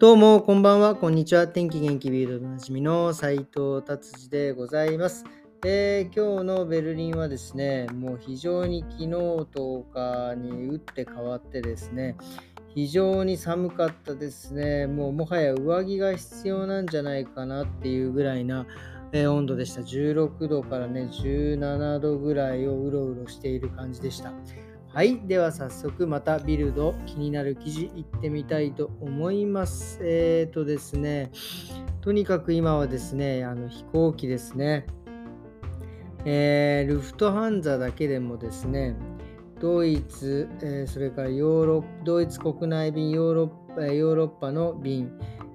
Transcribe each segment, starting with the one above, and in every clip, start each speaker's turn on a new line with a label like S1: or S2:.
S1: どうも、こんばんは、こんにちは。天気元気ビールドおなじみの斉藤達治でございます。えー今日のベルリンはですね、もう非常に昨日とかに打って変わってですね、非常に寒かったですね。もうもはや上着が必要なんじゃないかなっていうぐらいな、えー温度でした。16度からね、17度ぐらいをうろうろしている感じでした。はい。では早速またビルド気になる記事いってみたいと思います。えっ、とですね、とにかく今はですね、あの飛行機ですね。えールフトハンザだけでもですね、ドイツ、えーそれからヨーロッドイツ国内便、ヨーロッパヨーロッパの便、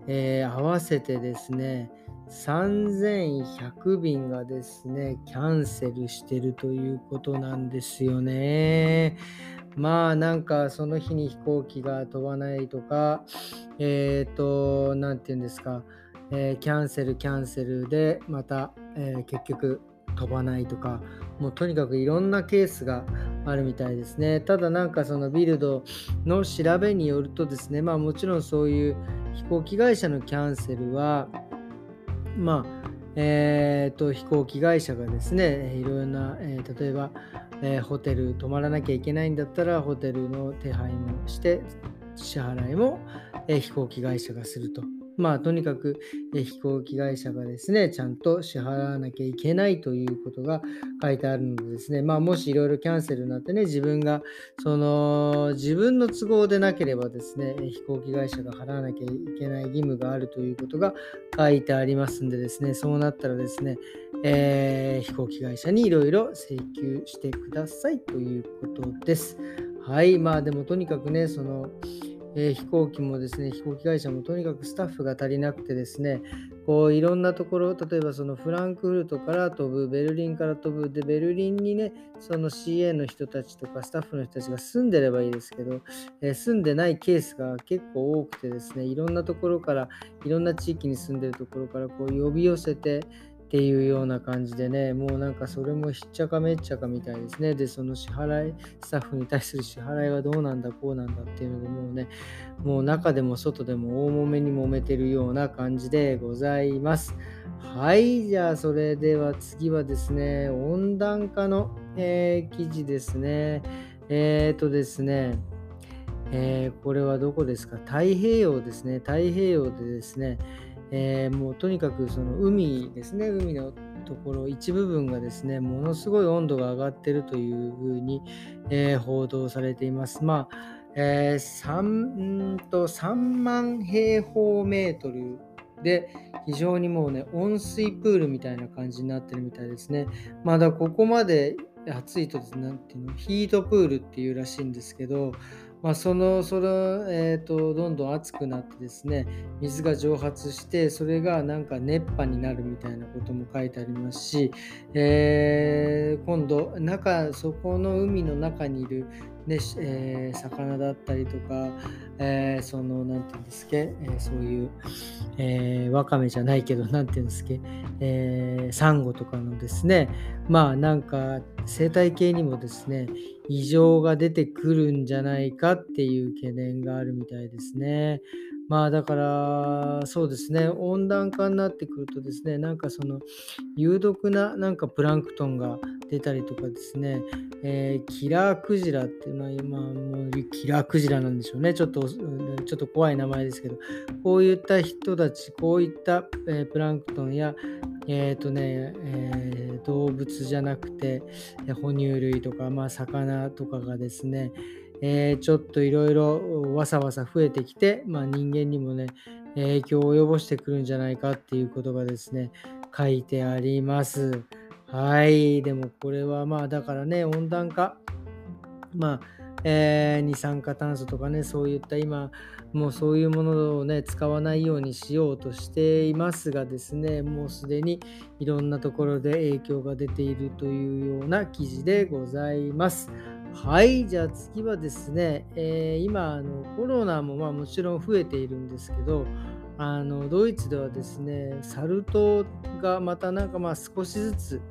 S1: えー合わせてですね、3100便がですね、キャンセルしてるということなんですよね。まあなんかその日に飛行機が飛ばないとか、えっ、と、なんて言うんですか、えーキャンセルキャンセルでまた、えー結局飛ばないとか、もうとにかくいろんなケースがあるみたいですね。ただなんかそのビルドの調べによるとですね、まあもちろんそういう飛行機会社のキャンセルは、まあ、えーと飛行機会社がですね、いろいろな、えー例えば、えーホテル泊まらなきゃいけないんだったら、ホテルの手配もして、支払いも、えー飛行機会社がすると。まあ、とにかく、飛行機会社がですね、ちゃんと支払わなきゃいけないということが書いてあるのでですね、まあ、もしいろいろキャンセルになってね、自分が、その、自分の都合でなければですね、飛行機会社が払わなきゃいけない義務があるということが書いてありますんでですね、そうなったらですね、えー飛行機会社にいろいろ請求してくださいということです。はい、まあでもとにかくね、その、えー飛行機もですね、飛行機会社もとにかくスタッフが足りなくてですね、こういろんなところ、例えばそのフランクフルトから飛ぶ、ベルリンから飛ぶ、で、ベルリンにね、その CA の人たちとかスタッフの人たちが住んでればいいですけど、えー住んでないケースが結構多くてですね、いろんなところから、いろんな地域に住んでるところからこう呼び寄せて、っていうような感じでね、もうなんかそれもひっちゃかめっちゃかみたいですね。で、その支払い、スタッフに対する支払いはどうなんだ、こうなんだっていうので、もうね、もう中でも外でも大揉めに揉めてるような感じでございます。はい、じゃあそれでは次はですね、温暖化の、えー記事ですね。えっ、とですね、えーこれはどこですか？太平洋ですね。太平洋でですね、えーもうとにかくその海ですね、海のところ、一部分がですね、ものすごい温度が上がってるというふうに、えー報道されています。まあ、えー、3, と3万平方メートルで非常にもうね、温水プールみたいな感じになってるみたいですね。まだここまで暑いとですね、なんていうの、ヒートプールっていうらしいんですけど、まあ、その、その、えっ、と、どんどん暑くなってですね、水が蒸発して、それがなんか熱波になるみたいなことも書いてありますし、えー今度、中、そこの海の中にいる、ねえー魚だったりとか、えーその、なんていうんですっけ、えそういう、えーワカメじゃないけど、なんていうんですっけ、えサンゴとかのですね、まあなんか生態系にもですね、異常が出てくるんじゃないかっていう懸念があるみたいですね。まあだから、そうですね、温暖化になってくるとですね、なんかその有毒ななんかプランクトンが出たりとかですね、えーキラークジラっていうのは今もうキラークジラなんでしょうね。ちょっと、ちょっと怖い名前ですけど、こういった人たち、こういった、えープランクトンや、えっ、とね、えー動物じゃなくて、哺乳類とか、まあ、魚とかがですね、えちょっといろいろわさわさ増えてきて、まあ、人間にもね、影響を及ぼしてくるんじゃないかっていうことがですね、書いてあります。はい。でもこれはまあだからね、温暖化、まあ、えー二酸化炭素とかね、そういった今、もうそういうものをね、使わないようにしようとしていますがですね、もうすでにいろんなところで影響が出ているというような記事でございます。はい、じゃあ次はですね、えー今あの、コロナもまあもちろん増えているんですけど、あのドイツではですね、サル痘がまたなんかまあ少しずつ、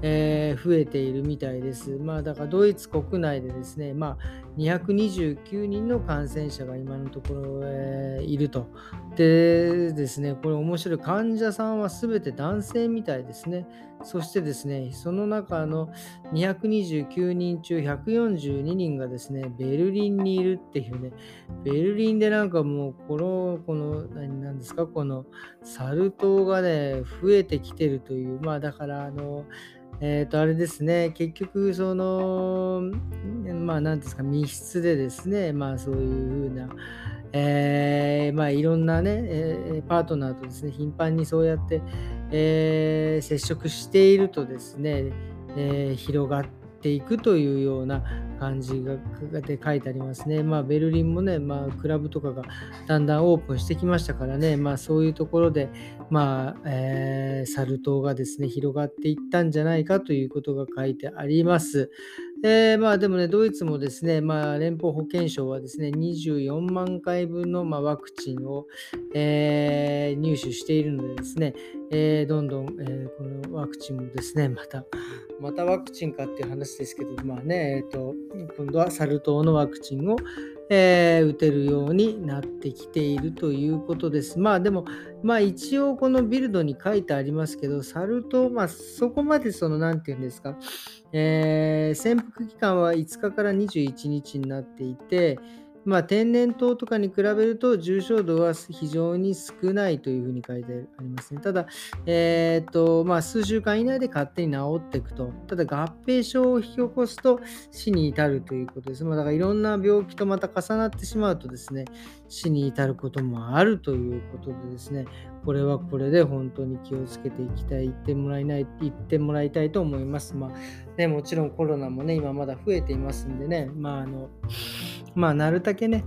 S1: えー、増えているみたいです。まあ、だからドイツ国内でですね、まあ、229人の感染者が今のところ、いると。でですね、これ面白い。患者さんは全て男性みたいですね。そしてですね、その中の229人中142人がですね、ベルリンにいるっていうね、ベルリンでなんかもう、この、この、何ですか、このサル痘がね、増えてきてるという、まあだから、あの、えっ、ー、と、あれですね、結局、その、まあ、なんですか、室でですね、まあ、そういうふうな、えー、まあ、いろんなね、え、パートナーとですね、頻繁にそうやって、えー、接触しているとですね、え、広がってていくというような感じがで書いてありますね。まあ、ベルリンもね、まあ、クラブとかがだんだんオープンしてきましたからね、まあ、そういうところで、まあ、えー、サル痘がですね、広がっていったんじゃないかということが書いてあります。えー、まあでもね、ドイツもですね、まあ、連邦保健省はですね、24万回分の、まあ、ワクチンを、えー、入手しているのでですね、えー、どんどん、えこのワクチンもですね、また、またワクチンかっていう話ですけど、まあね、えっ、と、今度はサル痘のワクチンを、えー、打てるようになってきているということです。まあでも、まあ一応このビルドに書いてありますけど、サル痘、まあそこまでその、なんていうんですか、えー、潜伏期間は5日から21日になっていて、まあ、天然痘とかに比べると重症度は非常に少ないというふうに書いてありますね。ただ、えーとまあ、数週間以内で勝手に治っていくと。ただ、合併症を引き起こすと死に至るということです。まあ、だからいろんな病気とまた重なってしまうとですね、死に至ることもあるということでですね、これはこれで本当に気をつけていきたい、言ってもらいない、言ってもらいたいと思います。まあね、もちろんコロナもね、今まだ増えていますんでね、まああの、まあ、なるだけね、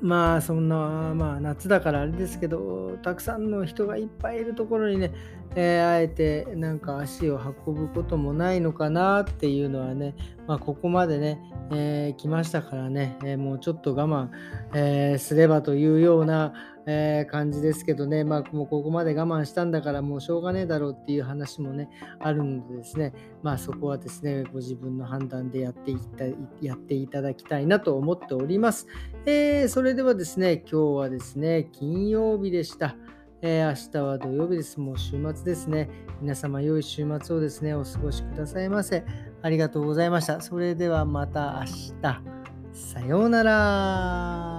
S1: まあそんな、まあ夏だからあれですけど、たくさんの人がいっぱいいるところにね、えー、あえてなんか足を運ぶこともないのかなっていうのはね、まあここまでね、えー、来ましたからね、えー、もうちょっと我慢、えすればというような、えー、感じですけどね、まあ、もうここまで我慢したんだからもうしょうがねえだろうっていう話もね、あるのでですね、まあそこはですね、ご自分の判断でやっていったやっていただきたいなと思っております。えー、それではですね、今日はですね、金曜日でした。えー、明日は土曜日です。もう週末ですね。皆様良い週末をですね、お過ごしくださいませ。ありがとうございました。それではまた明日。さようなら。